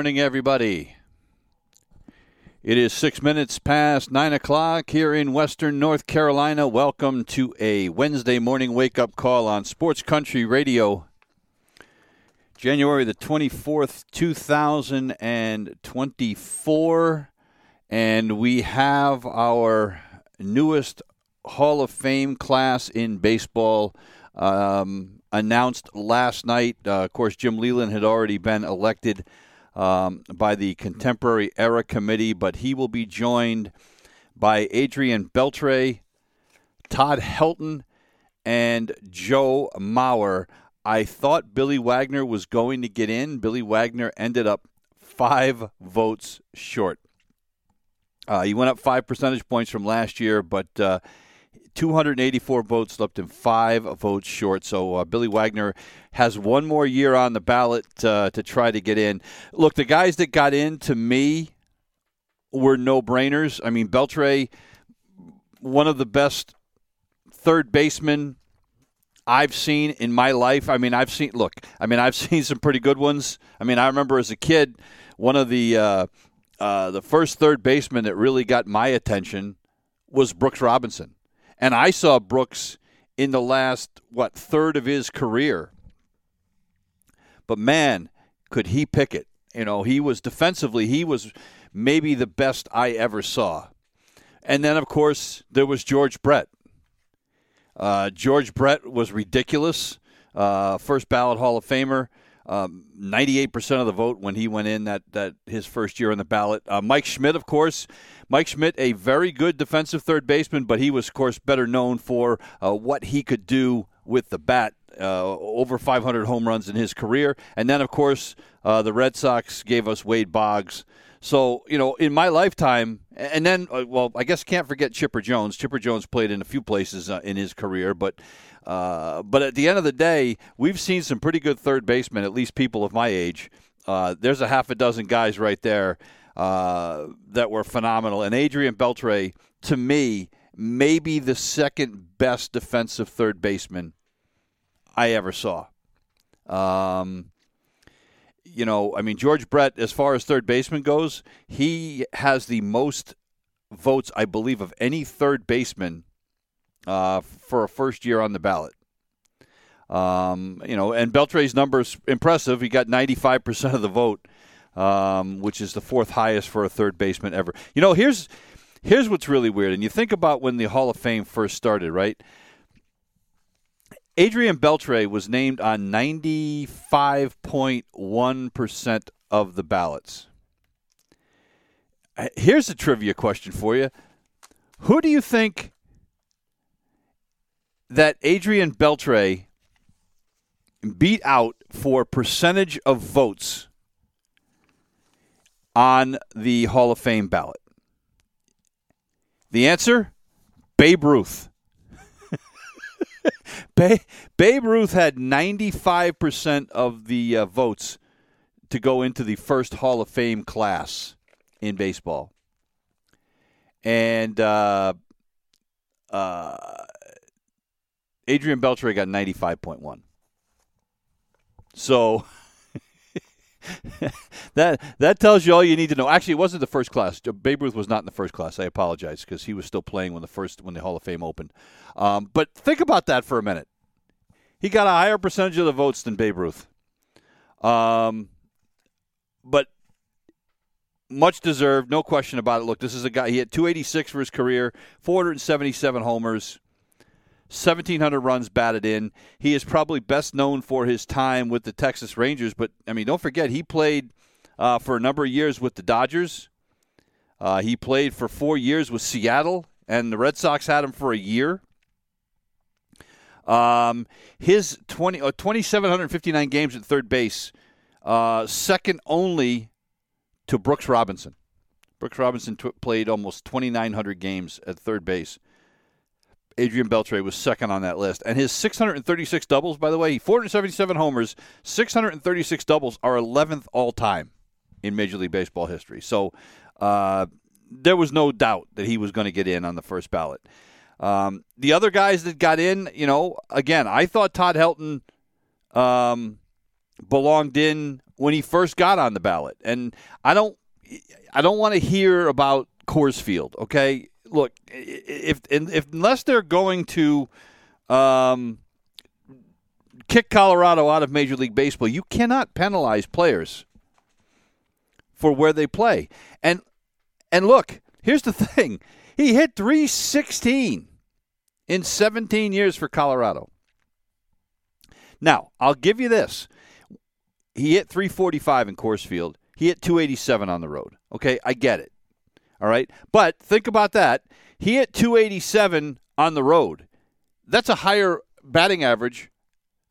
Morning, everybody. It is six minutes past nine o'clock here in Western North Carolina. Welcome to a Wednesday morning wake up call on Sports Country Radio. January the 24th, 2024. And we have our newest Hall of Fame class in baseball. Um, announced last night. Uh, of course, Jim Leyland had already been elected um, by the Contemporary Era Committee, but he will be joined by Adrian Beltre, Todd Helton, and Joe Mauer. I thought Billy Wagner was going to get in. Billy Wagner ended up five votes short. Uh, he went up five percentage points from last year, but uh, 284 votes left him five votes short. So uh, Billy Wagner has one more year on the ballot uh, to try to get in. Look, the guys that got in to me were no brainers. I mean, Beltre, one of the best third basemen I've seen in my life. I mean, I've seen, look, I mean, I've seen some pretty good ones. I mean, I remember as a kid, one of the, uh, uh, the first third baseman that really got my attention was Brooks Robinson. And I saw Brooks in the last, what, third of his career. But man, could he pick it. You know, he was defensively, he was maybe the best I ever saw. And then, of course, there was George Brett. Uh, George Brett was ridiculous. Uh, first ballot Hall of Famer. Um, 98% of the vote when he went in that, that his first year on the ballot. Uh, Mike Schmidt, of course, Mike Schmidt, a very good defensive third baseman, but he was, of course, better known for uh, what he could do with the bat. Uh, over 500 home runs in his career. And then, of course, uh, the Red Sox gave us Wade Boggs. So, you know, in my lifetime, and then, uh, well, I guess can't forget Chipper Jones. Chipper Jones played in a few places uh, in his career, but. Uh, but at the end of the day, we've seen some pretty good third basemen, at least people of my age. Uh, there's a half a dozen guys right there uh, that were phenomenal. And Adrian Beltre, to me, maybe the second best defensive third baseman I ever saw. Um, you know, I mean, George Brett, as far as third baseman goes, he has the most votes, I believe, of any third baseman uh, for a first year on the ballot. Um, you know, and Beltre's numbers impressive. He got 95% of the vote um, which is the fourth highest for a third baseman ever. You know, here's here's what's really weird, and you think about when the Hall of Fame first started, right? Adrian Beltre was named on 95.1% of the ballots. Here's a trivia question for you. Who do you think that Adrian Beltre beat out for percentage of votes on the Hall of Fame ballot? The answer Babe Ruth. Babe Ruth had 95% of the uh, votes to go into the first Hall of Fame class in baseball. And uh, uh, Adrian Beltre got 95.1. So that that tells you all you need to know. Actually, it wasn't the first class. Babe Ruth was not in the first class. I apologize because he was still playing when the first when the Hall of Fame opened. Um, but think about that for a minute. He got a higher percentage of the votes than Babe Ruth. Um, but much deserved, no question about it. Look, this is a guy. He had 286 for his career, 477 homers. 1,700 runs batted in. He is probably best known for his time with the Texas Rangers, but I mean, don't forget he played uh, for a number of years with the Dodgers, Uh, he played for four years with Seattle, and the Red Sox had him for a year. Um, his 20, uh, 2,759 games at third base, uh, second only to Brooks Robinson. Brooks Robinson t- played almost 2,900 games at third base. Adrian Beltre was second on that list. And his 636 doubles, by the way, 477 homers, 636 doubles are 11th all time in Major League Baseball history. So uh, there was no doubt that he was going to get in on the first ballot. Um, the other guys that got in, you know, again, I thought Todd Helton um, belonged in when he first got on the ballot, and I don't, I don't want to hear about Coors Field. Okay, look, if if unless they're going to um, kick Colorado out of Major League Baseball, you cannot penalize players for where they play. And and look, here's the thing: he hit 316 in 17 years for Colorado. Now, I'll give you this: he hit 345 in Coors Field. He hit 287 on the road. Okay, I get it. All right. But think about that. He hit 287 on the road. That's a higher batting average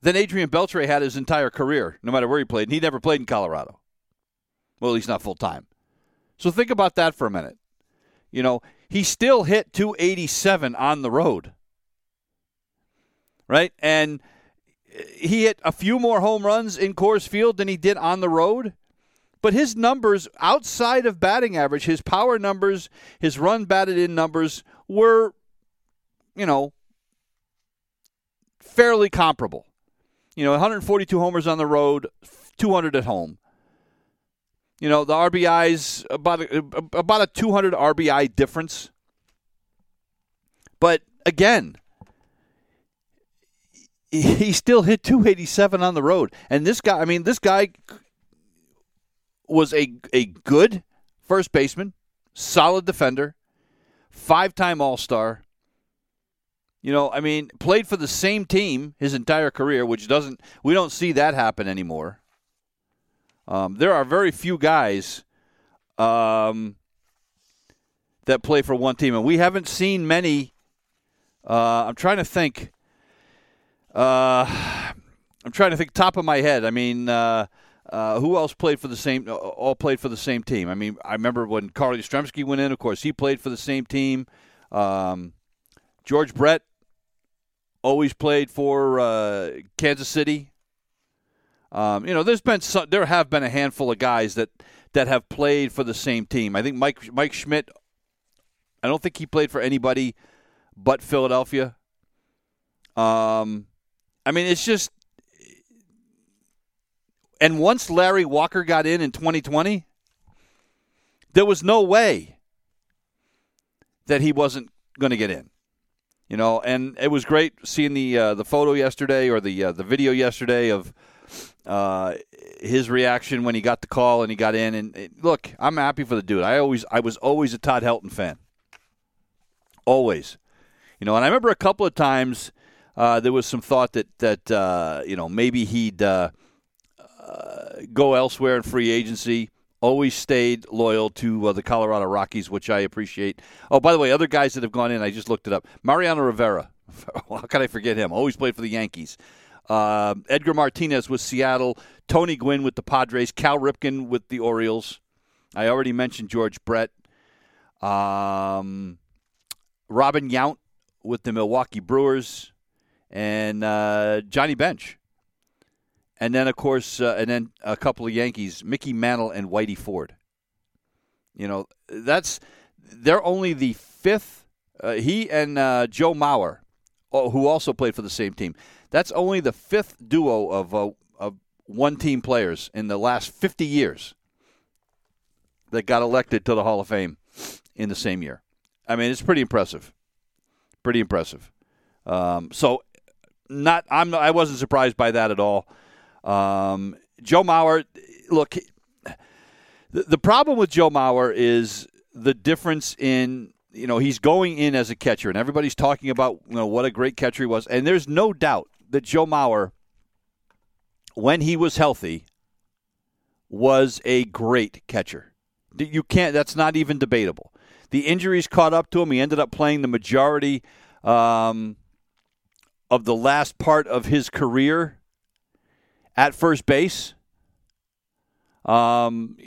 than Adrian Beltre had his entire career, no matter where he played. And he never played in Colorado. Well, he's not full time. So think about that for a minute. You know, he still hit 287 on the road. Right? And he hit a few more home runs in Coors Field than he did on the road. But his numbers outside of batting average, his power numbers, his run batted in numbers were, you know, fairly comparable. You know, 142 homers on the road, 200 at home. You know, the RBIs about a, about a 200 RBI difference. But again, he still hit 287 on the road. And this guy, I mean, this guy was a a good first baseman, solid defender, five time All Star. You know, I mean, played for the same team his entire career, which doesn't we don't see that happen anymore. Um, there are very few guys um, that play for one team, and we haven't seen many. Uh, I'm trying to think. Uh, I'm trying to think top of my head. I mean, uh, uh, who else played for the same? Uh, all played for the same team. I mean, I remember when Carl Yastrzemski went in. Of course, he played for the same team. Um, George Brett always played for uh, Kansas City. Um, you know, there's been some, there have been a handful of guys that that have played for the same team. I think Mike Mike Schmidt. I don't think he played for anybody but Philadelphia. Um, I mean, it's just and once Larry Walker got in in 2020, there was no way that he wasn't going to get in. You know, and it was great seeing the uh, the photo yesterday or the uh, the video yesterday of uh, his reaction when he got the call and he got in. And it, look, I'm happy for the dude. I always I was always a Todd Helton fan. Always, you know. And I remember a couple of times uh, there was some thought that that uh, you know maybe he'd go elsewhere in free agency. Always stayed loyal to uh, the Colorado Rockies, which I appreciate. Oh, by the way, other guys that have gone in, I just looked it up. Mariano Rivera. How can I forget him? Always played for the Yankees. Uh, Edgar Martinez with Seattle. Tony Gwynn with the Padres. Cal Ripken with the Orioles. I already mentioned George Brett. Um, Robin Yount with the Milwaukee Brewers. And uh, Johnny Bench and then of course, uh, and then a couple of Yankees, Mickey Mantle and Whitey Ford. You know, that's they're only the fifth. Uh, he and uh, Joe Mauer, uh, who also played for the same team. That's only the fifth duo of uh, of one team players in the last fifty years that got elected to the Hall of Fame in the same year. I mean, it's pretty impressive. Pretty impressive. Um, so, not I'm I wasn't surprised by that at all. Um, Joe Mauer, look, the, the problem with Joe Mauer is the difference in you know he's going in as a catcher, and everybody's talking about you know what a great catcher he was, and there's no doubt that Joe Mauer, when he was healthy, was a great catcher. You can't. That's not even debatable. The injuries caught up to him. He ended up playing the majority um, of the last part of his career at first base. Um,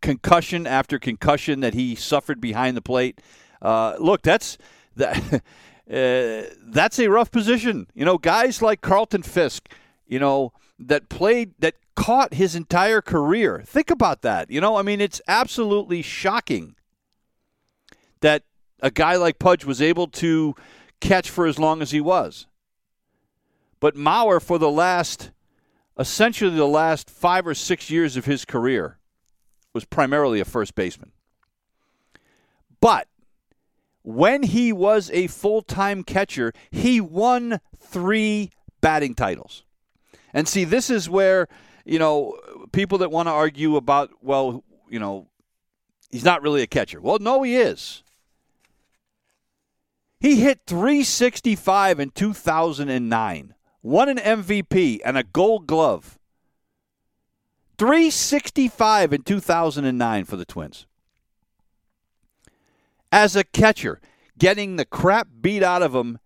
concussion after concussion that he suffered behind the plate. Uh, look, that's that. Uh, that's a rough position. You know, guys like Carlton Fisk, you know, that played that caught his entire career. Think about that. You know, I mean, it's absolutely shocking that a guy like Pudge was able to catch for as long as he was. But Mauer, for the last, essentially the last five or six years of his career, was primarily a first baseman. But when he was a full time catcher, he won three batting titles. And see, this is where, you know, people that want to argue about, well, you know, he's not really a catcher. Well, no, he is. He hit 365 in 2009, won an MVP and a gold glove. 365 in 2009 for the Twins. As a catcher, getting the crap beat out of him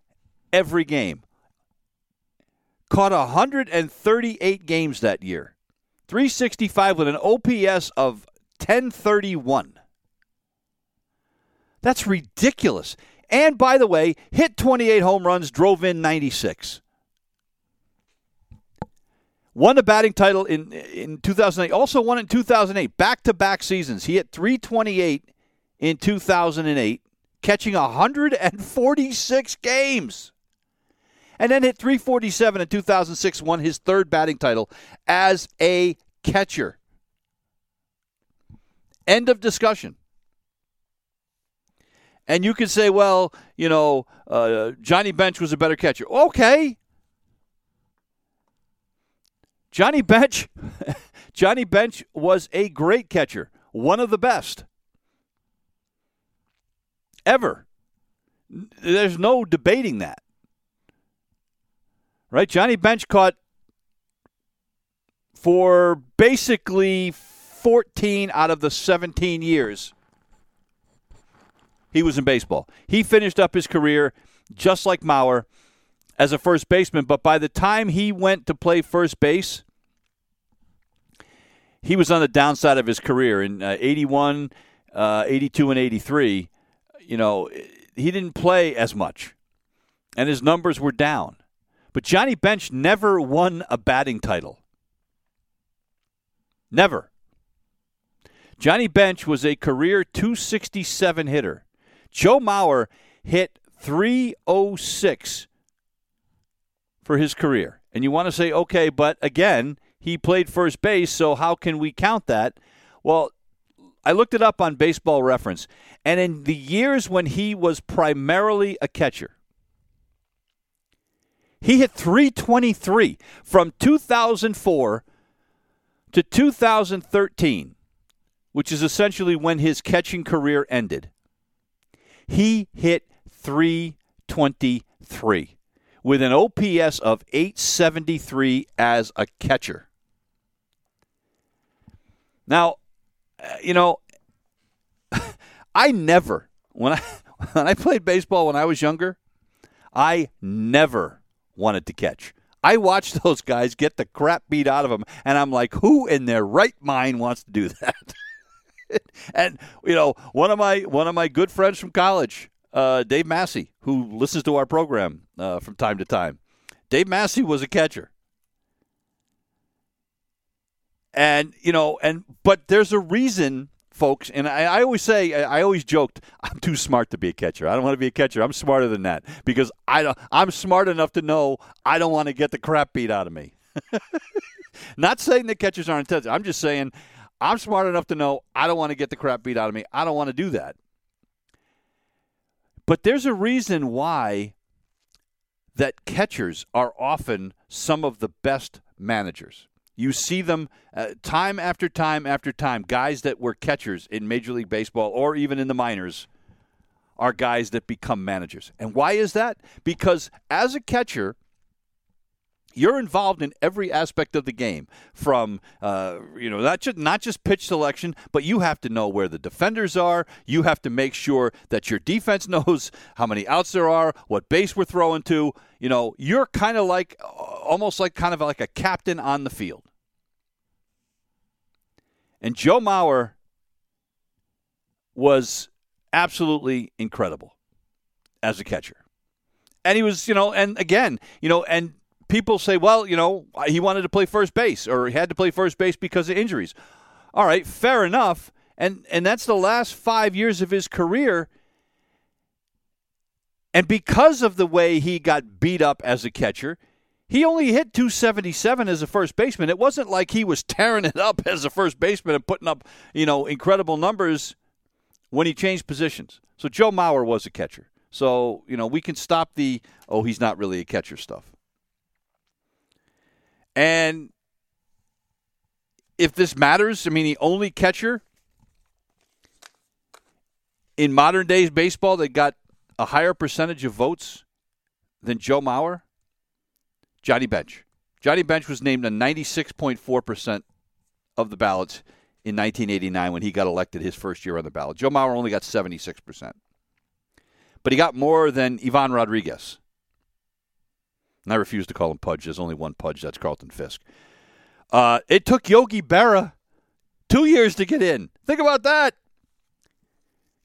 every game. Caught 138 games that year. 365 with an OPS of 1031. That's ridiculous. And by the way, hit 28 home runs, drove in 96. Won the batting title in in 2008. Also won in 2008. Back to back seasons. He hit 328 in 2008, catching 146 games. And then hit 347 in 2006, won his third batting title as a catcher. End of discussion. And you could say, well, you know, uh, Johnny Bench was a better catcher. Okay. Johnny Bench, Johnny Bench was a great catcher, one of the best ever. There's no debating that. Right? Johnny Bench caught for basically 14 out of the 17 years he was in baseball. He finished up his career just like Mauer as a first baseman, but by the time he went to play first base, he was on the downside of his career in uh, 81, uh, 82, and 83. You know, he didn't play as much, and his numbers were down. But Johnny Bench never won a batting title. Never. Johnny Bench was a career 267 hitter. Joe Mauer hit 306 for his career. And you want to say, okay, but again, he played first base, so how can we count that? Well, I looked it up on baseball reference. And in the years when he was primarily a catcher, he hit 323 from 2004 to 2013, which is essentially when his catching career ended. He hit 323 with an OPS of 873 as a catcher. Now, uh, you know, I never when I when I played baseball when I was younger, I never wanted to catch. I watched those guys get the crap beat out of them, and I'm like, who in their right mind wants to do that? and you know, one of my one of my good friends from college, uh, Dave Massey, who listens to our program uh, from time to time. Dave Massey was a catcher. And you know, and but there's a reason, folks. And I, I always say, I, I always joked, I'm too smart to be a catcher. I don't want to be a catcher. I'm smarter than that because I don't. I'm smart enough to know I don't want to get the crap beat out of me. Not saying that catchers aren't intelligent. I'm just saying I'm smart enough to know I don't want to get the crap beat out of me. I don't want to do that. But there's a reason why that catchers are often some of the best managers. You see them uh, time after time after time. Guys that were catchers in Major League Baseball or even in the minors are guys that become managers. And why is that? Because as a catcher, You're involved in every aspect of the game, from uh, you know not just not just pitch selection, but you have to know where the defenders are. You have to make sure that your defense knows how many outs there are, what base we're throwing to. You know, you're kind of like almost like kind of like a captain on the field. And Joe Mauer was absolutely incredible as a catcher. And he was, you know, and again, you know, and people say, well, you know, he wanted to play first base or he had to play first base because of injuries. All right, fair enough. And and that's the last 5 years of his career. And because of the way he got beat up as a catcher, he only hit 277 as a first baseman. It wasn't like he was tearing it up as a first baseman and putting up, you know, incredible numbers when he changed positions. So Joe Mauer was a catcher. So, you know, we can stop the, oh, he's not really a catcher stuff. And if this matters, I mean, the only catcher in modern days baseball that got a higher percentage of votes than Joe Mauer, Johnny Bench. Johnny Bench was named a 96.4% of the ballots in 1989 when he got elected his first year on the ballot. Joe Mauer only got 76%. But he got more than Ivan Rodriguez. And I refuse to call him Pudge. There's only one Pudge. That's Carlton Fisk. Uh, it took Yogi Berra two years to get in. Think about that.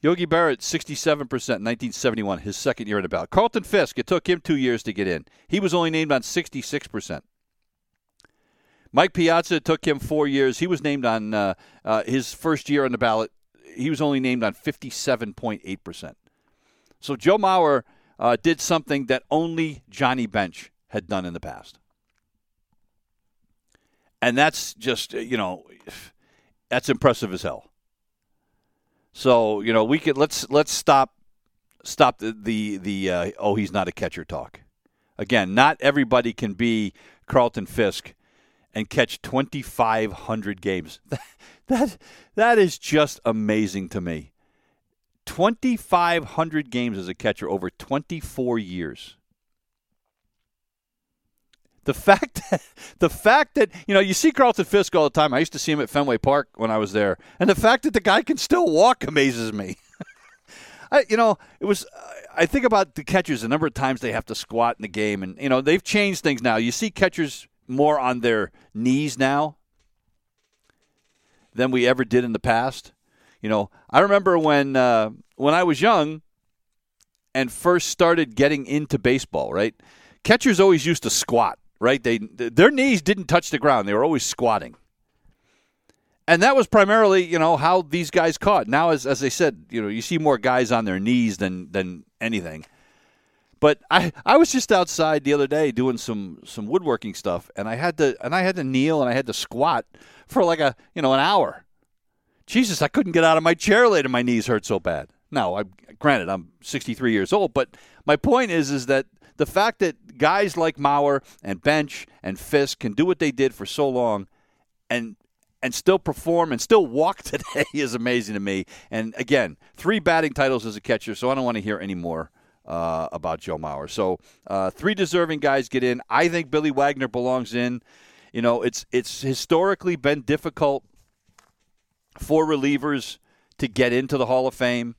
Yogi Berra, 67% in 1971, his second year in the ballot. Carlton Fisk, it took him two years to get in. He was only named on 66%. Mike Piazza took him four years. He was named on uh, uh, his first year on the ballot. He was only named on 57.8%. So Joe Mauer uh, did something that only Johnny Bench had done in the past. And that's just, uh, you know, that's impressive as hell. So, you know, we could let's let's stop stop the the, the uh, oh he's not a catcher talk. Again, not everybody can be Carlton Fisk and catch 2500 games. that that is just amazing to me. 2,500 games as a catcher over 24 years. The fact that, the fact that you know you see Carlton Fisk all the time. I used to see him at Fenway Park when I was there, and the fact that the guy can still walk amazes me. I, you know, it was. I think about the catchers. The number of times they have to squat in the game, and you know they've changed things now. You see catchers more on their knees now than we ever did in the past. You know, I remember when uh, when I was young and first started getting into baseball. Right, catchers always used to squat. Right, they their knees didn't touch the ground; they were always squatting. And that was primarily, you know, how these guys caught. Now, as as I said, you know, you see more guys on their knees than than anything. But I, I was just outside the other day doing some, some woodworking stuff, and I had to and I had to kneel and I had to squat for like a you know an hour. Jesus, I couldn't get out of my chair later. My knees hurt so bad. Now, I, granted, I'm 63 years old, but my point is, is that the fact that guys like Mauer and Bench and Fisk can do what they did for so long, and and still perform and still walk today is amazing to me. And again, three batting titles as a catcher, so I don't want to hear any more uh, about Joe Mauer. So uh, three deserving guys get in. I think Billy Wagner belongs in. You know, it's it's historically been difficult for relievers to get into the Hall of Fame.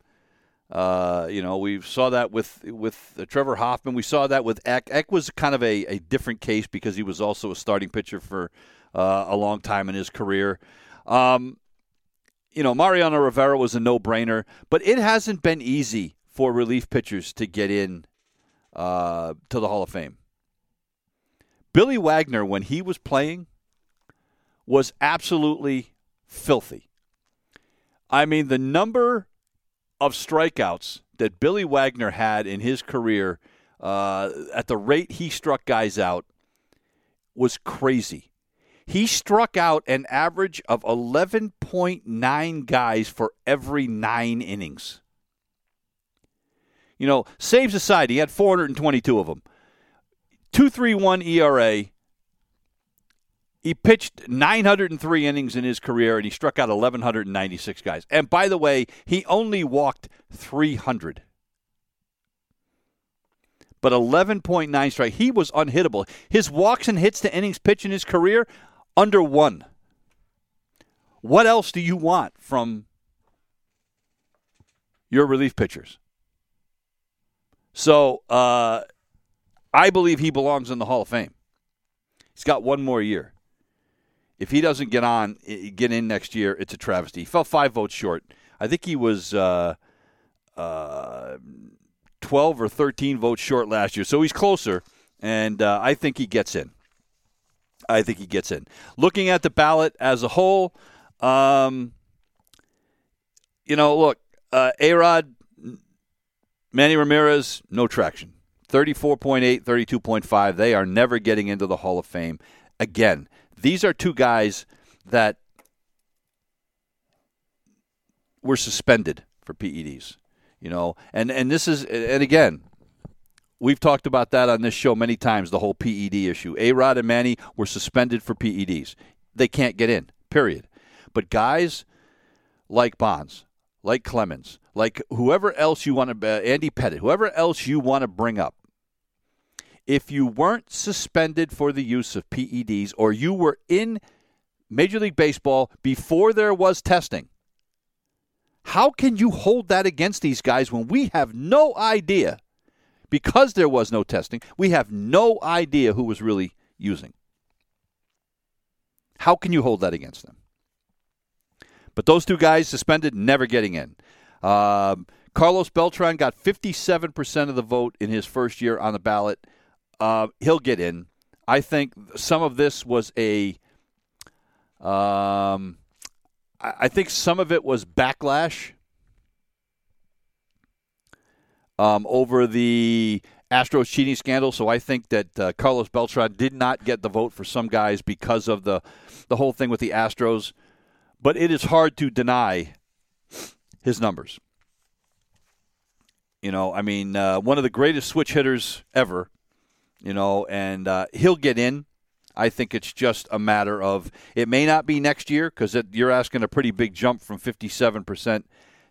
Uh, you know, we saw that with with uh, Trevor Hoffman. We saw that with Eck. Eck was kind of a, a different case because he was also a starting pitcher for uh, a long time in his career. Um, you know, Mariano Rivera was a no brainer, but it hasn't been easy for relief pitchers to get in uh, to the Hall of Fame. Billy Wagner, when he was playing, was absolutely filthy. I mean, the number of strikeouts that Billy Wagner had in his career uh, at the rate he struck guys out was crazy. He struck out an average of 11.9 guys for every nine innings. You know, saves aside, he had 422 of them. 231 ERA, he pitched 903 innings in his career and he struck out 1,196 guys. And by the way, he only walked 300. but 11.9 strike. He was unhittable. His walks and hits to innings pitch in his career under one. What else do you want from your relief pitchers? So uh, I believe he belongs in the Hall of Fame. He's got one more year. If he doesn't get on, get in next year, it's a travesty. He fell five votes short. I think he was uh, uh, 12 or 13 votes short last year, so he's closer, and uh, I think he gets in. I think he gets in. Looking at the ballot as a whole, um, you know, look, uh, Arod, Manny Ramirez, no traction. 34.8, 32.5. They are never getting into the Hall of Fame again. These are two guys that were suspended for PEDs. You know, and and this is and again, we've talked about that on this show many times. The whole PED issue. A Rod and Manny were suspended for PEDs. They can't get in. Period. But guys like Bonds, like Clemens, like whoever else you want to, uh, Andy Pettitte, whoever else you want to bring up, if you weren't suspended for the use of PEDs or you were in Major League Baseball before there was testing, how can you hold that against these guys when we have no idea? Because there was no testing, we have no idea who was really using. How can you hold that against them? But those two guys suspended, never getting in. Um, Carlos Beltran got 57% of the vote in his first year on the ballot. Uh, he'll get in. I think some of this was a. Um, I think some of it was backlash um, over the Astros cheating scandal. So I think that uh, Carlos Beltran did not get the vote for some guys because of the the whole thing with the Astros. But it is hard to deny his numbers. You know, I mean, uh, one of the greatest switch hitters ever. You know, and uh, he'll get in. I think it's just a matter of it may not be next year because you're asking a pretty big jump from 57%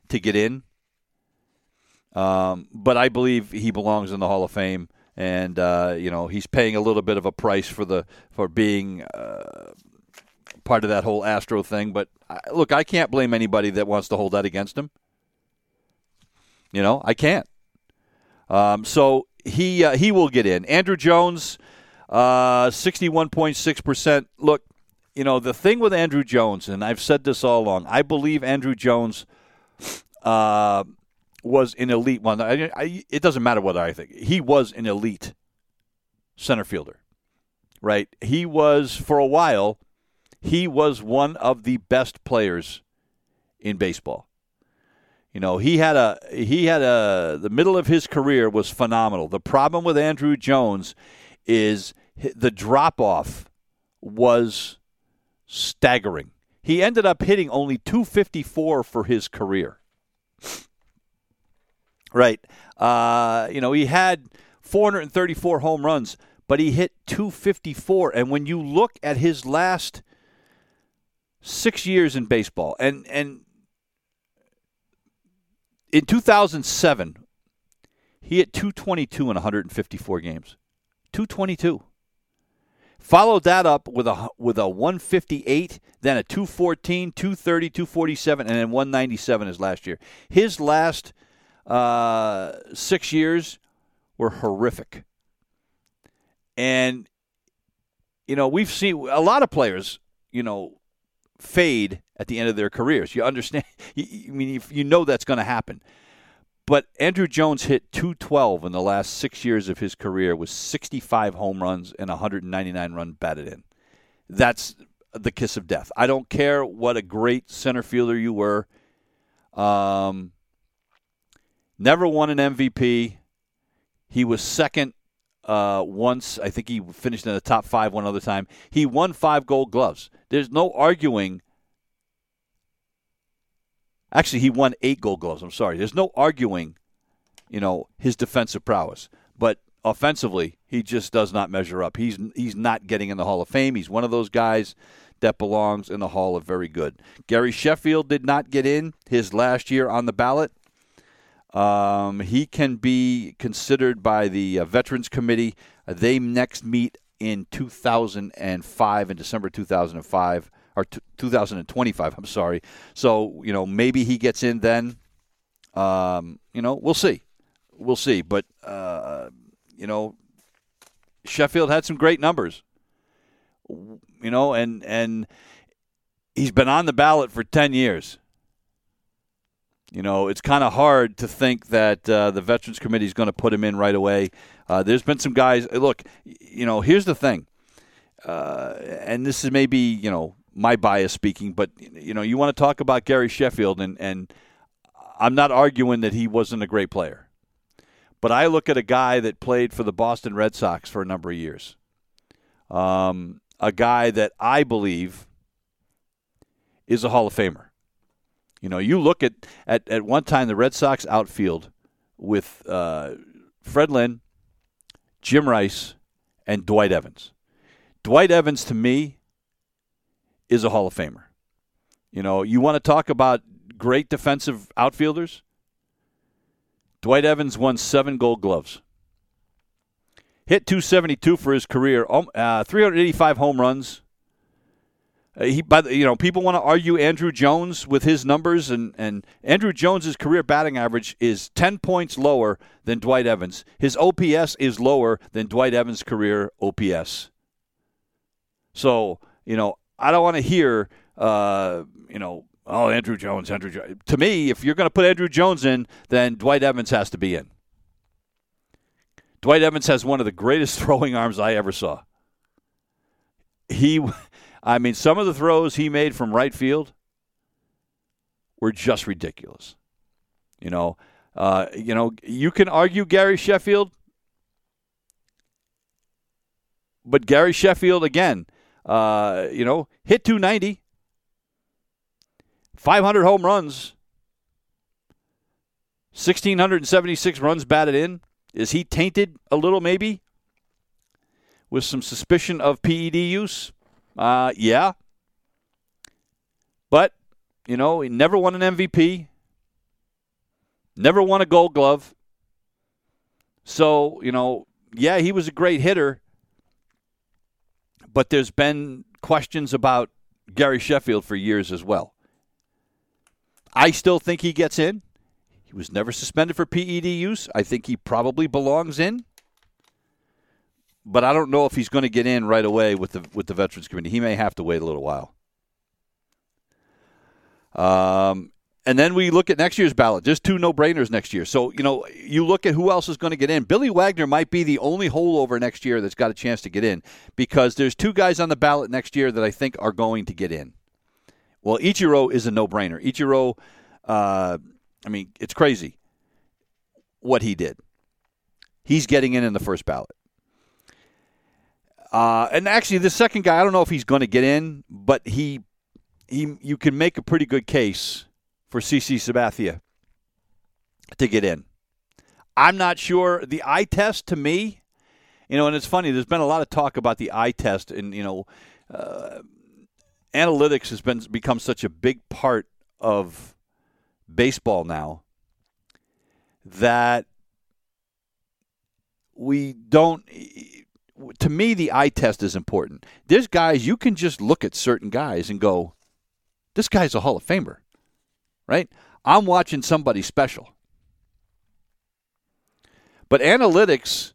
to get in. Um, but I believe he belongs in the Hall of Fame, and uh, you know he's paying a little bit of a price for the for being uh, part of that whole Astro thing. But I, look, I can't blame anybody that wants to hold that against him. You know, I can't. Um, so he uh, he will get in. Andruw Jones. Uh, 61.6%. Look, you know, the thing with Andruw Jones, and I've said this all along, I believe Andruw Jones uh, was an elite one. I, I, it doesn't matter what I think. He was an elite center fielder, right? He was, for a while, he was one of the best players in baseball. You know, he had a he had a the middle of his career was phenomenal. The problem with Andruw Jones is the drop off was staggering. He ended up hitting only 254 for his career. Right. Uh, you know, he had 434 home runs, but he hit 254. And when you look at his last six years in baseball, and, and in 2007, he hit 222 in 154 games. 222. Followed that up with a with a 158, then a 214, 230, 247, and then 197 his last year. His last uh, six years were horrific. And you know we've seen a lot of players, you know, fade at the end of their careers. You understand? I mean, you know that's going to happen. But Andruw Jones hit 212 in the last six years of his career with 65 home runs and 199 run batted in. That's the kiss of death. I don't care what a great center fielder you were. Um, never won an MVP. He was second uh, once. I think he finished in the top five one other time. He won five gold gloves. There's no arguing Actually, he won eight Gold Gloves. I'm sorry. There's no arguing, you know, his defensive prowess, but offensively, he just does not measure up. He's he's not getting in the Hall of Fame. He's one of those guys that belongs in the Hall of Very Good. Gary Sheffield did not get in his last year on the ballot. Um, he can be considered by the uh, Veterans Committee. Uh, they next meet in 2005, in December 2005, or t- 2025, I'm sorry. So, you know, maybe he gets in then. Um, you know, we'll see. We'll see. But, uh, you know, Sheffield had some great numbers. You know, and and he's been on the ballot for 10 years. You know, it's kind of hard to think that uh, the Veterans Committee is going to put him in right away. Uh, there's been some guys. Look, you know, here's the thing, uh, and this is maybe you know my bias speaking, but you know, you want to talk about Gary Sheffield, and and I'm not arguing that he wasn't a great player, but I look at a guy that played for the Boston Red Sox for a number of years, um, a guy that I believe is a Hall of Famer. You know, you look at at, at one time the Red Sox outfield with uh, Fred Lynn, Jim Rice, and Dwight Evans. Dwight Evans, to me, is a Hall of Famer. You know, you want to talk about great defensive outfielders? Dwight Evans won seven gold gloves. Hit 272 for his career, um, uh, 385 home runs, he, by the, you know, people want to argue Andruw Jones with his numbers, and, and Andruw Jones's career batting average is 10 points lower than Dwight Evans. His OPS is lower than Dwight Evans' career OPS. So, you know, I don't want to hear, uh, you know, oh, Andruw Jones, Andruw Jones. To me, if you're going to put Andruw Jones in, then Dwight Evans has to be in. Dwight Evans has one of the greatest throwing arms I ever saw. He I mean, some of the throws he made from right field were just ridiculous. You know, uh, you know, you can argue Gary Sheffield, but Gary Sheffield again, uh, you know, hit 290, 500 home runs, 1676 runs batted in. Is he tainted a little, maybe, with some suspicion of PED use? Uh, yeah. But, you know, he never won an MVP, never won a gold glove. So, you know, yeah, he was a great hitter, but there's been questions about Gary Sheffield for years as well. I still think he gets in. He was never suspended for PED use. I think he probably belongs in but I don't know if he's going to get in right away with the with the Veterans Committee. He may have to wait a little while. Um, and then we look at next year's ballot. Just two no brainers next year. So, you know, you look at who else is going to get in. Billy Wagner might be the only holdover next year that's got a chance to get in because there's two guys on the ballot next year that I think are going to get in. Well, Ichiro is a no brainer. Ichiro, uh, I mean, it's crazy what he did. He's getting in in the first ballot. Uh, and actually, the second guy, I don't know if he's going to get in, but he, he, you can make a pretty good case for CC Sabathia to get in. I'm not sure. The eye test to me, you know, and it's funny. There's been a lot of talk about the eye test, and you know, uh, analytics has been become such a big part of baseball now that we don't to me, the eye test is important. There's guys you can just look at certain guys and go, "This guy's a Hall of Famer," right? I'm watching somebody special. But analytics,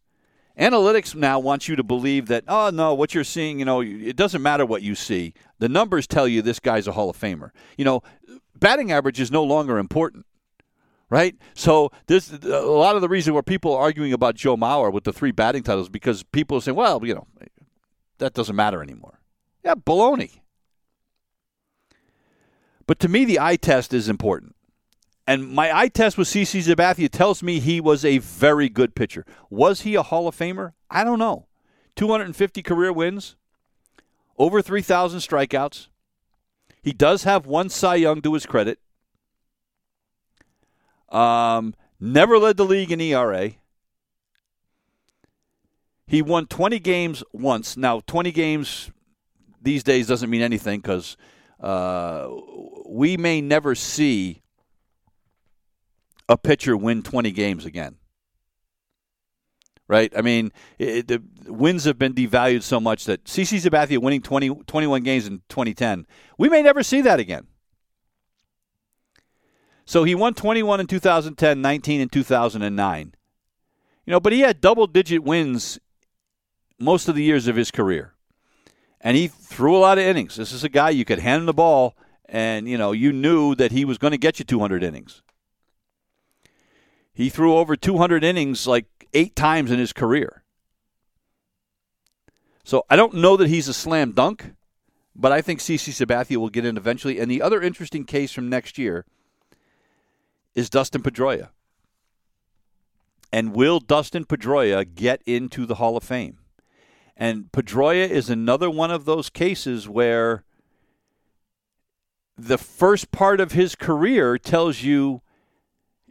analytics now wants you to believe that, oh no, what you're seeing, you know, it doesn't matter what you see. The numbers tell you this guy's a Hall of Famer. You know, batting average is no longer important right? So this a lot of the reason where people are arguing about Joe Mauer with the three batting titles because people are saying, well, you know, that doesn't matter anymore. Yeah, baloney. But to me, the eye test is important. And my eye test with CC Sabathia tells me he was a very good pitcher. Was he a Hall of Famer? I don't know. 250 career wins, over 3,000 strikeouts. He does have one Cy Young to his credit. Um, never led the league in ERA. He won 20 games once. Now, 20 games these days doesn't mean anything because uh, we may never see a pitcher win 20 games again. Right? I mean, it, the wins have been devalued so much that CC Sabathia winning 20, 21 games in 2010, we may never see that again. So he won 21 in 2010, 19 in 2009. You know, but he had double digit wins most of the years of his career. And he threw a lot of innings. This is a guy you could hand him the ball and you know, you knew that he was going to get you 200 innings. He threw over 200 innings like 8 times in his career. So I don't know that he's a slam dunk, but I think CC Sabathia will get in eventually. And the other interesting case from next year is Dustin Pedroia. And will Dustin Pedroia get into the Hall of Fame? And Pedroia is another one of those cases where the first part of his career tells you,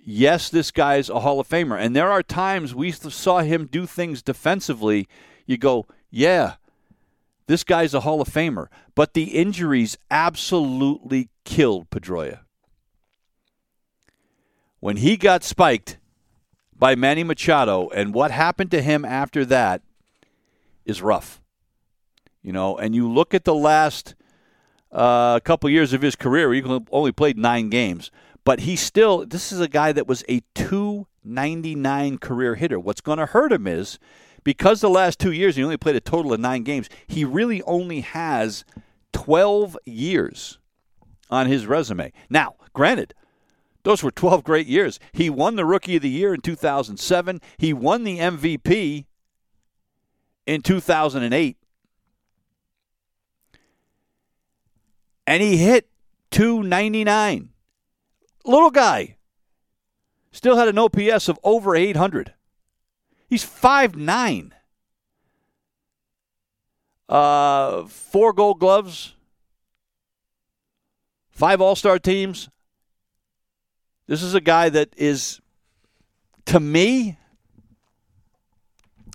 yes, this guy's a Hall of Famer. And there are times we saw him do things defensively. You go, yeah, this guy's a Hall of Famer. But the injuries absolutely killed Pedroia. When he got spiked by Manny Machado and what happened to him after that is rough. You know, and you look at the last uh, couple years of his career, he only played nine games, but he still, this is a guy that was a 299 career hitter. What's going to hurt him is because the last two years he only played a total of nine games, he really only has 12 years on his resume. Now, granted, those were 12 great years. He won the Rookie of the Year in 2007. He won the MVP in 2008. And he hit 299. Little guy. Still had an OPS of over 800. He's 5'9. Uh, four gold gloves, five all star teams. This is a guy that is, to me,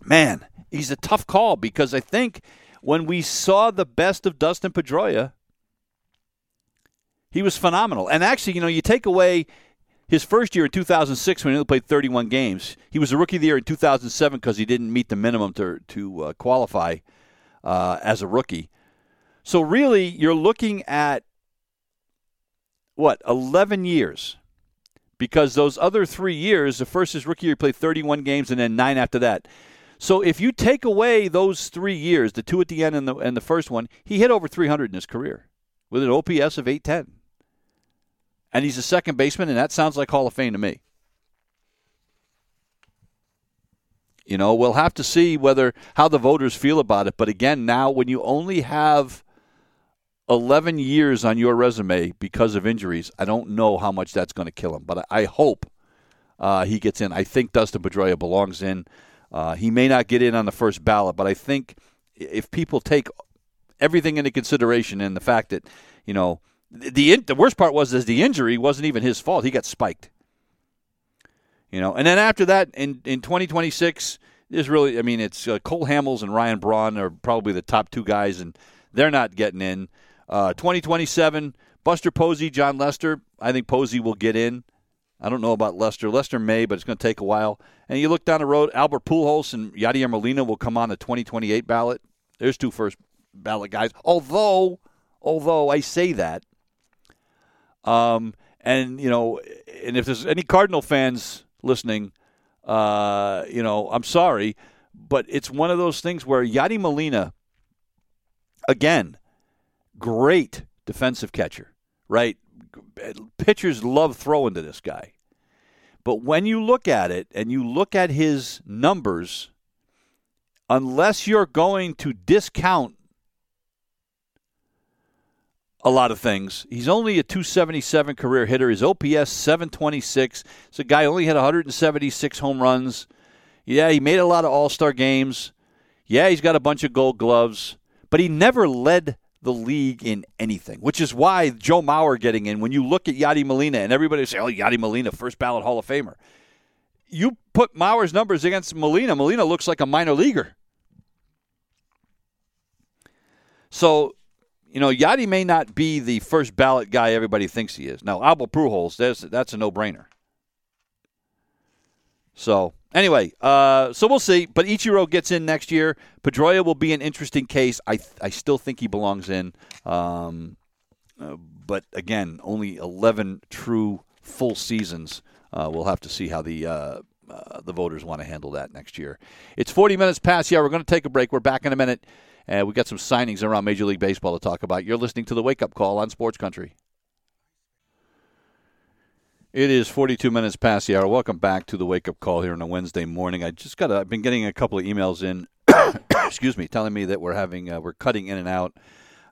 man, he's a tough call because I think when we saw the best of Dustin Pedroia, he was phenomenal. And actually, you know, you take away his first year in 2006 when he only played 31 games. He was a rookie of the year in 2007 because he didn't meet the minimum to to uh, qualify uh, as a rookie. So really, you're looking at what 11 years because those other three years, the first is rookie year, he played 31 games and then nine after that. So if you take away those three years, the two at the end and the and the first one, he hit over 300 in his career with an OPS of 810. And he's a second baseman, and that sounds like Hall of Fame to me. You know, we'll have to see whether how the voters feel about it. But again, now when you only have 11 years on your resume because of injuries, I don't know how much that's going to kill him. But I hope uh, he gets in. I think Dustin Pedroia belongs in. Uh, he may not get in on the first ballot, but I think if people take everything into consideration and the fact that you know the the worst part was is the injury wasn't even his fault. He got spiked. You know, and then after that, in in 2026, is really I mean it's uh, Cole Hamels and Ryan Braun are probably the top two guys, and they're not getting in. Uh, 2027, Buster Posey, Jon Lester. I think Posey will get in. I don't know about Lester. Lester may, but it's going to take a while. And you look down the road, Albert Pujols and Yadier Molina will come on the 2028 ballot. There's two first ballot guys. Although, although I say that, um, and you know, and if there's any Cardinal fans listening, uh, you know, I'm sorry, but it's one of those things where Yadi Molina, again, great defensive catcher, right? Pitchers love throwing to this guy. But when you look at it and you look at his numbers, unless you're going to discount a lot of things, he's only a 277 career hitter. His OPS 726. So, a guy only had 176 home runs. Yeah, he made a lot of All Star games. Yeah, he's got a bunch of Gold Gloves, but he never led the league in anything, which is why Joe Mauer getting in. When you look at Yadi Molina and everybody say, "Oh, Yadi Molina, first ballot Hall of Famer," you put Mauer's numbers against Molina. Molina looks like a minor leaguer. So, you know, Yadi may not be the first ballot guy everybody thinks he is. Now, Albert Pujols, that's that's a no brainer. So anyway, uh, so we'll see. But Ichiro gets in next year. Pedroia will be an interesting case. I I still think he belongs in. Um, uh, but again, only 11 true full seasons. Uh, we'll have to see how the uh, uh, the voters want to handle that next year. It's 40 minutes past Yeah. We're going to take a break. We're back in a minute. And we got some signings around Major League Baseball to talk about. You're listening to the Wake Up Call on Sports Country. It is 42 minutes past the hour. Welcome back to the Wake Up Call here on a Wednesday morning. I just got. I've been getting a couple of emails in. excuse me, telling me that we're having uh, we're cutting in and out.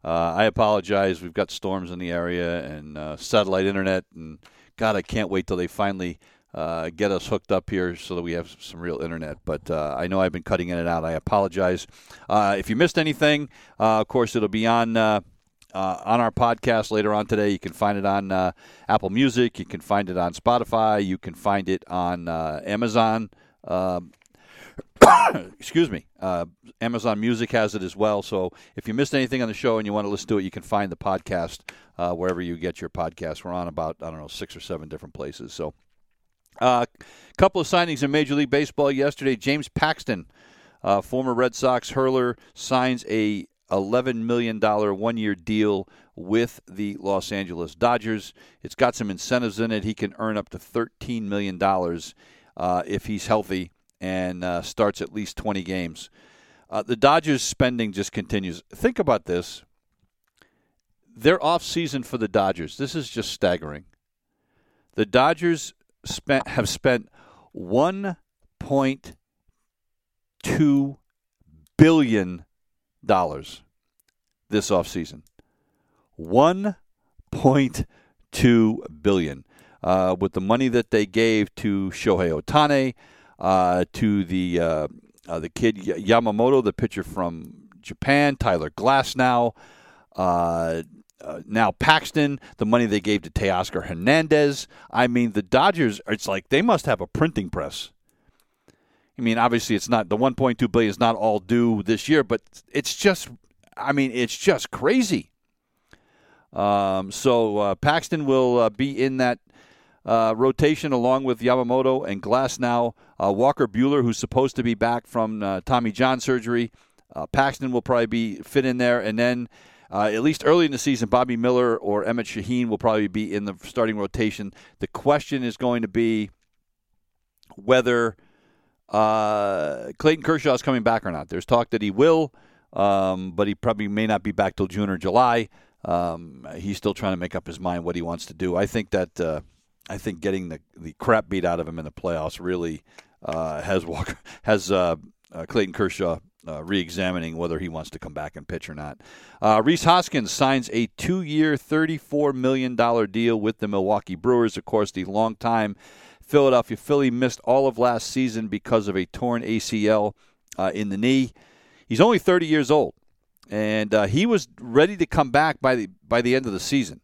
Uh, I apologize. We've got storms in the area and uh, satellite internet, and God, I can't wait till they finally uh, get us hooked up here so that we have some real internet. But uh, I know I've been cutting in and out. I apologize. Uh, if you missed anything, of course, it'll be on. Uh, uh, on our podcast later on today, you can find it on Apple Music. You can find it on Spotify. You can find it on Amazon. Um, excuse me. Amazon Music has it as well. So if you missed anything on the show and you want to listen to it, you can find the podcast wherever you get your podcast. We're on about I don't know six or seven different places. So a uh, couple of signings in Major League Baseball yesterday. James Paxton, uh, former Red Sox hurler, signs a $11 million one year deal with the Los Angeles Dodgers. It's got some incentives in it. He can earn up to $13 million uh, if he's healthy and uh, starts at least 20 games. Uh, the Dodgers' spending just continues. Think about this. Their off season for the Dodgers, this is just staggering. The Dodgers spent have spent one point two billion dollars this offseason. One point two billion. Uh, with the money that they gave to Shohei Ohtani, uh, to the uh, uh the kid Yamamoto, the pitcher from Japan, Tyler Glasnow, uh, uh, now Paxton, the money they gave to Teoscar Hernandez. I mean, the Dodgers. It's like they must have a printing press. I mean, obviously, it's not the 1.2 billion is not all due this year, but it's just. I mean, it's just crazy. Um, so uh, Paxton will uh, be in that uh, rotation along with Yamamoto and Glasnow. Uh, Walker Buehler, who's supposed to be back from uh, Tommy John surgery. Paxton will probably be fit in there, and then uh, at least early in the season, Bobby Miller or Emmett Shaheen will probably be in the starting rotation. The question is going to be whether uh, Clayton Kershaw is coming back or not. There's talk that he will, um, but he probably may not be back till June or July. Um, he's still trying to make up his mind what he wants to do. I think that uh, I think getting the the crap beat out of him in the playoffs really uh, has Walker has uh, uh, Clayton Kershaw uh, re-examining whether he wants to come back and pitch or not. Uh, Rhys Hoskins signs a two-year, $34 million deal with the Milwaukee Brewers. Of course, the longtime Philadelphia Philly missed all of last season because of a torn ACL uh, in the knee. He's only 30 years old, and uh, he was ready to come back by the by the end of the season.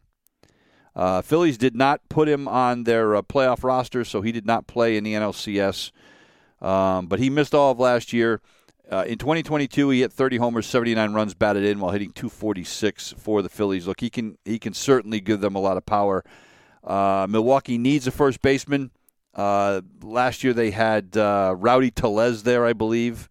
Uh, Phillies did not put him on their uh, playoff roster, so he did not play in the NLCS. Um, but he missed all of last year. Uh, in 2022, he hit 30 homers, 79 runs batted in, while hitting 246 for the Phillies. Look, he can he can certainly give them a lot of power. Uh, Milwaukee needs a first baseman. Uh, last year they had uh, Rowdy Tellez there, I believe,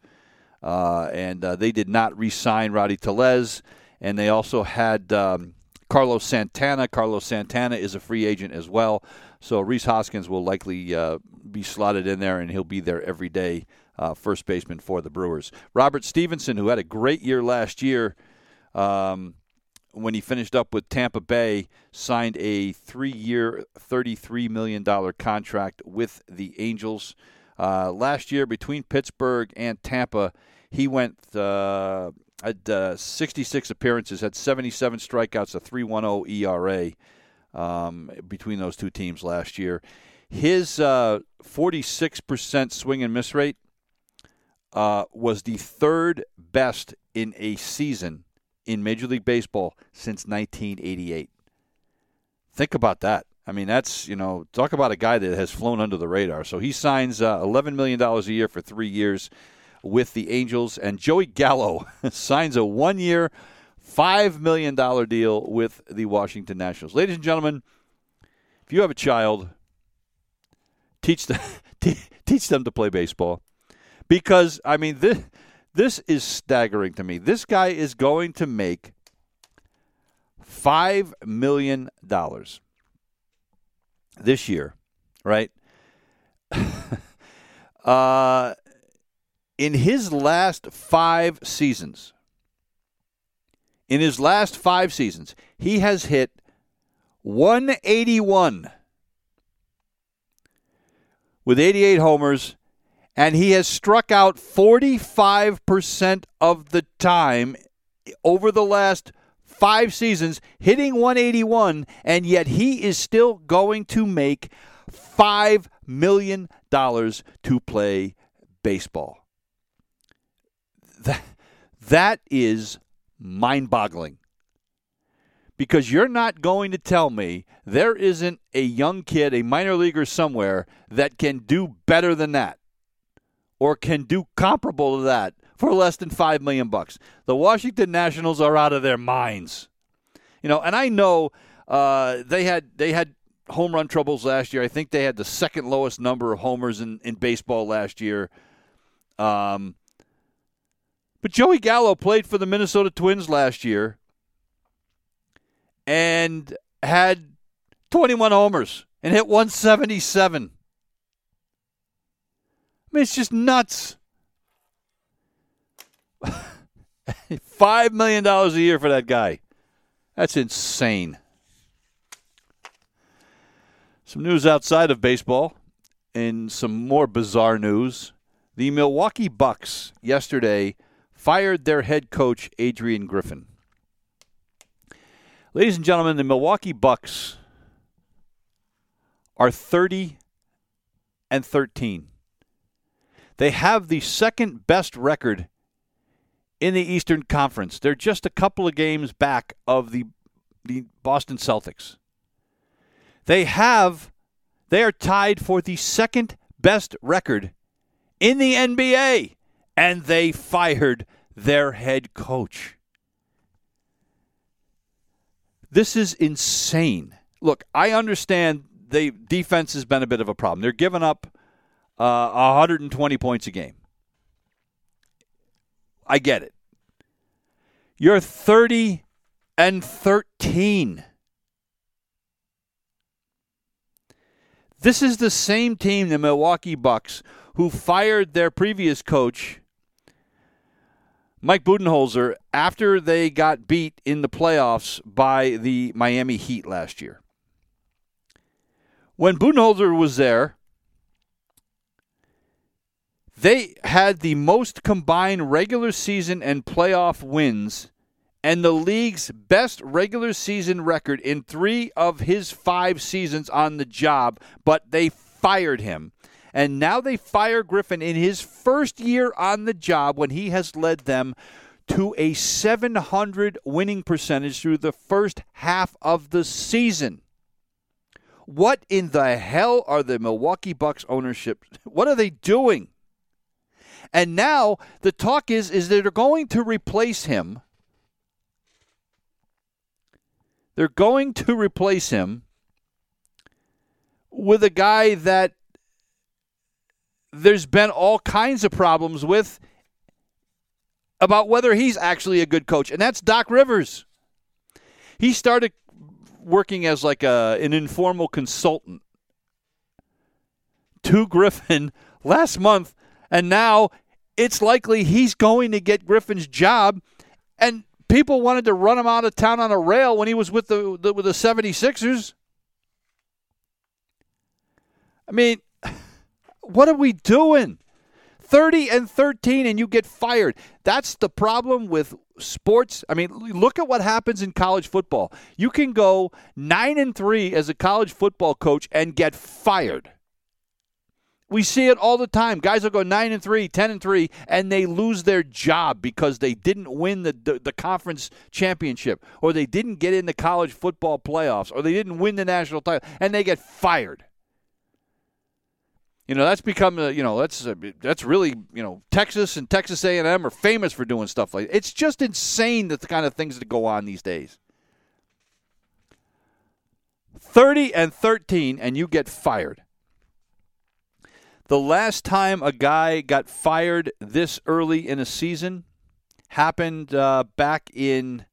uh, and uh, they did not re-sign Rowdy Tellez. And they also had um, Carlos Santana. Carlos Santana is a free agent as well, so Rhys Hoskins will likely be slotted in there, and he'll be there every day uh, first baseman for the Brewers. Robert Stephenson, who had a great year last year um, when he finished up with Tampa Bay, signed a three year, $33 million contract with the Angels. Uh, last year, between Pittsburgh and Tampa, he went uh, uh, 66 appearances, had 77 strikeouts, a 3.10 ERA um, between those two teams last year. His uh, 46% swing and miss rate uh, was the third best in a season in Major League Baseball since 1988. Think about that. I mean, that's, you know, talk about a guy that has flown under the radar. So he signs uh, $11 million a year for three years with the Angels. And Joey Gallo signs a one year, $5 million deal with the Washington Nationals. Ladies and gentlemen, if you have a child, teach them, teach them to play baseball. Because I mean this this is staggering to me. This guy is going to make five million dollars this year, right? uh, in his last five seasons, in his last five seasons, he has hit 181 with 88 homers, and he has struck out 45% of the time over the last five seasons, hitting 181, and yet he is still going to make $5 million to play baseball. That, that is mind boggling. Because you're not going to tell me there isn't a young kid, a minor leaguer somewhere, that can do better than that or can do comparable to that for less than five million bucks. The Washington Nationals are out of their minds. You know, and I know uh, they had they had home run troubles last year. I think they had the second lowest number of homers in, in baseball last year. Um, but Joey Gallo played for the Minnesota Twins last year and had 21 homers and hit 177. I mean, it's just nuts. $5 million a year for that guy. That's insane. Some news outside of baseball and some more bizarre news. The Milwaukee Bucks yesterday fired their head coach, Adrian Griffin. Ladies and gentlemen, the Milwaukee Bucks are 30 and 13. They have the second best record in the Eastern Conference. They're just a couple of games back of the the Boston Celtics. They have they are tied for the second best record in the NBA and they fired their head coach. This is insane. Look, I understand the defense has been a bit of a problem. They're giving up uh, 120 points a game. I get it. You're 30 and 13. This is the same team, the Milwaukee Bucks, who fired their previous coach, Mike Budenholzer, after they got beat in the playoffs by the Miami Heat last year. When Budenholzer was there, they had the most combined regular season and playoff wins and the league's best regular season record in three of his five seasons on the job, but they fired him. And now they fire Griffin in his first year on the job when he has led them to a 700 winning percentage through the first half of the season. What in the hell are the Milwaukee Bucks ownership? What are they doing? And now the talk is is they're going to replace him. They're going to replace him with a guy that there's been all kinds of problems with about whether he's actually a good coach, and that's Doc Rivers. He started working as like a, an informal consultant to Griffin last month and now it's likely he's going to get Griffin's job. And people wanted to run him out of town on a rail when he was with the, the with the 76ers. I mean, what are we doing? 30 and 13 and you get fired. That's the problem with sports. I mean, look at what happens in college football. You can go 9 and 3 as a college football coach and get fired. We see it all the time. Guys will go 9 and 3, 10 and 3 and they lose their job because they didn't win the, the, the conference championship or they didn't get in the college football playoffs or they didn't win the national title and they get fired. You know that's become a, you know that's a, that's really you know Texas and Texas A&M are famous for doing stuff like that. it's just insane the kind of things that go on these days. 30 and 13 and you get fired. The last time a guy got fired this early in a season happened uh, back in,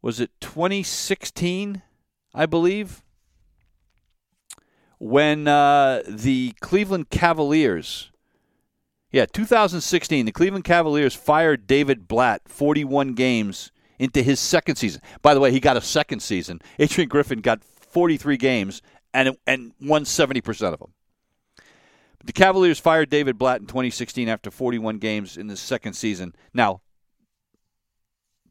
was it 2016, I believe? When uh, the Cleveland Cavaliers, yeah, 2016, the Cleveland Cavaliers fired David Blatt 41 games into his second season. By the way, he got a second season. Adrian Griffin got 43 games and, and won 70% of them. The Cavaliers fired David Blatt in 2016 after 41 games in the second season. Now,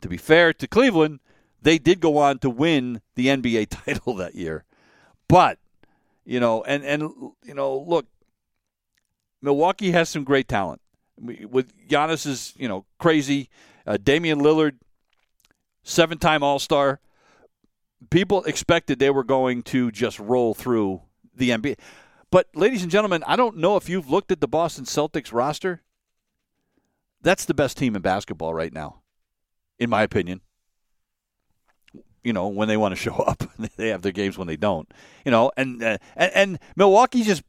to be fair to Cleveland, they did go on to win the NBA title that year. But, you know, and and you know, look, Milwaukee has some great talent. With Giannis is, you know, crazy. Uh, Damian Lillard, seven-time All-Star. People expected they were going to just roll through the NBA. But, ladies and gentlemen, I don't know if you've looked at the Boston Celtics roster. That's the best team in basketball right now, in my opinion. You know, when they want to show up, they have their games when they don't. You know, and uh, and, and Milwaukee just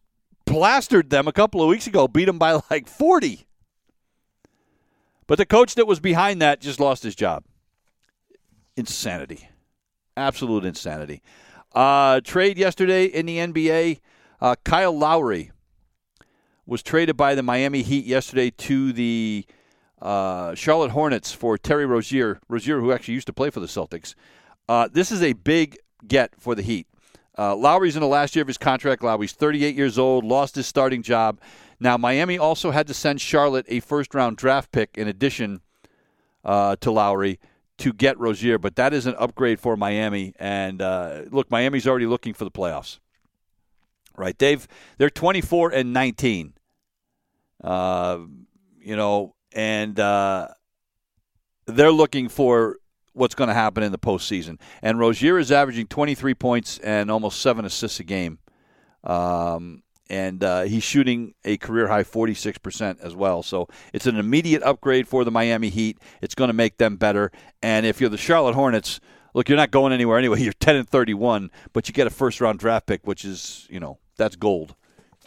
plastered them a couple of weeks ago, beat them by like forty. But the coach that was behind that just lost his job. Insanity, absolute insanity. Uh, trade yesterday in the NBA. Uh, Kyle Lowry was traded by the Miami Heat yesterday to the uh, Charlotte Hornets for Terry Rozier. Rozier, who actually used to play for the Celtics. Uh, this is a big get for the Heat. Uh, Lowry's in the last year of his contract. Lowry's 38 years old, lost his starting job. Now, Miami also had to send Charlotte a first round draft pick in addition uh, to Lowry to get Rozier, but that is an upgrade for Miami. And uh, look, Miami's already looking for the playoffs right? They've they're 24 and 19. Uh, you know, and uh, they're looking for what's going to happen in the postseason. And Rozier is averaging 23 points and almost seven assists a game. Um, and uh, he's shooting a career high 46% as well. So it's an immediate upgrade for the Miami Heat. It's going to make them better. And if you're the Charlotte Hornets, look, you're not going anywhere anyway. You're 10 and 31, but you get a first round draft pick, which is, you know, that's gold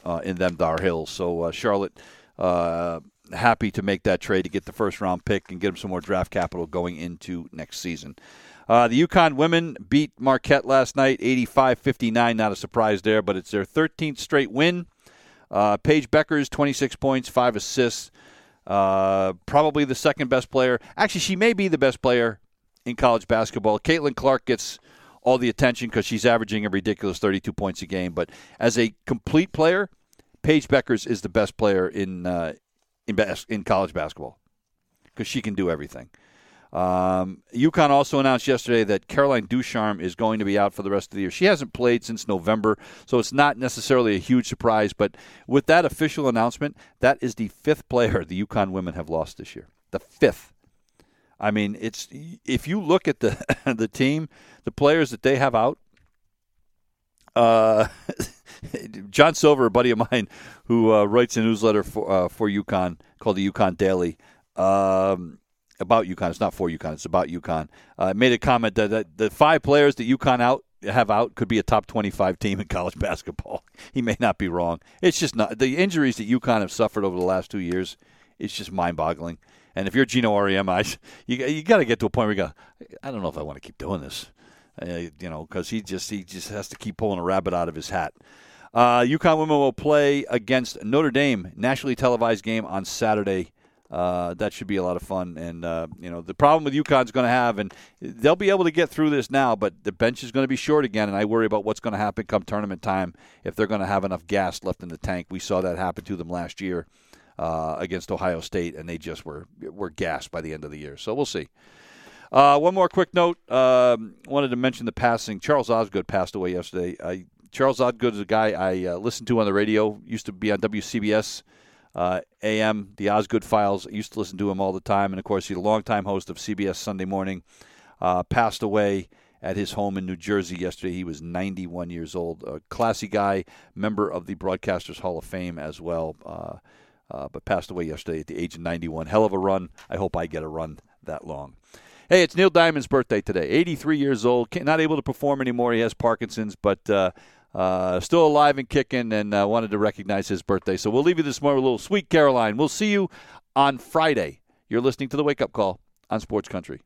uh, in them Dar Hills. So uh, Charlotte uh, happy to make that trade to get the first round pick and get them some more draft capital going into next season. Uh, the UConn women beat Marquette last night, 85-59. Not a surprise there, but it's their 13th straight win. Uh, Paige Bueckers, 26 points, five assists. Uh, probably the second best player. Actually, she may be the best player in college basketball. Caitlin Clark gets all the attention because she's averaging a ridiculous 32 points a game. But as a complete player, Paige Bueckers is the best player in uh, in, bas- in college basketball because she can do everything. Um, UConn also announced yesterday that Caroline Ducharme is going to be out for the rest of the year. She hasn't played since November, so it's not necessarily a huge surprise. But with that official announcement, that is the fifth player the UConn women have lost this year. The fifth. I mean, it's if you look at the the team, the players that they have out. Uh, John Silver, a buddy of mine, who uh, writes a newsletter for uh, for UConn called the UConn Daily. Um, about UConn, it's not for UConn, it's about UConn. Uh, made a comment that, that the five players that UConn out have out could be a top 25 team in college basketball. He may not be wrong. It's just not the injuries that UConn have suffered over the last two years. It's just mind-boggling. And if you're Geno Auriemma, you you got to get to a point where you go, I don't know if I want to keep doing this, uh, you know, because he just he just has to keep pulling a rabbit out of his hat. Uh, UConn women will play against Notre Dame, nationally televised game on Saturday. Uh, that should be a lot of fun. And uh, you know the problem with UConn's going to have, and they'll be able to get through this now, but the bench is going to be short again, and I worry about what's going to happen come tournament time if they're going to have enough gas left in the tank. We saw that happen to them last year uh, against Ohio State, and they just were were gassed by the end of the year. So we'll see. Uh, one more quick note. Um, wanted to mention the passing. Charles Osgood passed away yesterday. I, Charles Osgood is a guy I uh, listened to on the radio. Used to be on WCBS uh, AM, the Osgood Files. I used to listen to him all the time, and of course, he's a longtime host of CBS Sunday Morning. Uh, passed away at his home in New Jersey yesterday. He was 91 years old. A classy guy, member of the Broadcasters Hall of Fame as well. Uh, but passed away yesterday at the age of 91. Hell of a run. I hope I get a run that long. Hey, it's Neil Diamond's birthday today. 83 years old. Not able to perform anymore. He has Parkinson's, but uh, uh, still alive and kicking, and uh, wanted to recognize his birthday. So we'll leave you this morning with a little Sweet Caroline. We'll see you on Friday. You're listening to the Wake Up Call on Sports Country.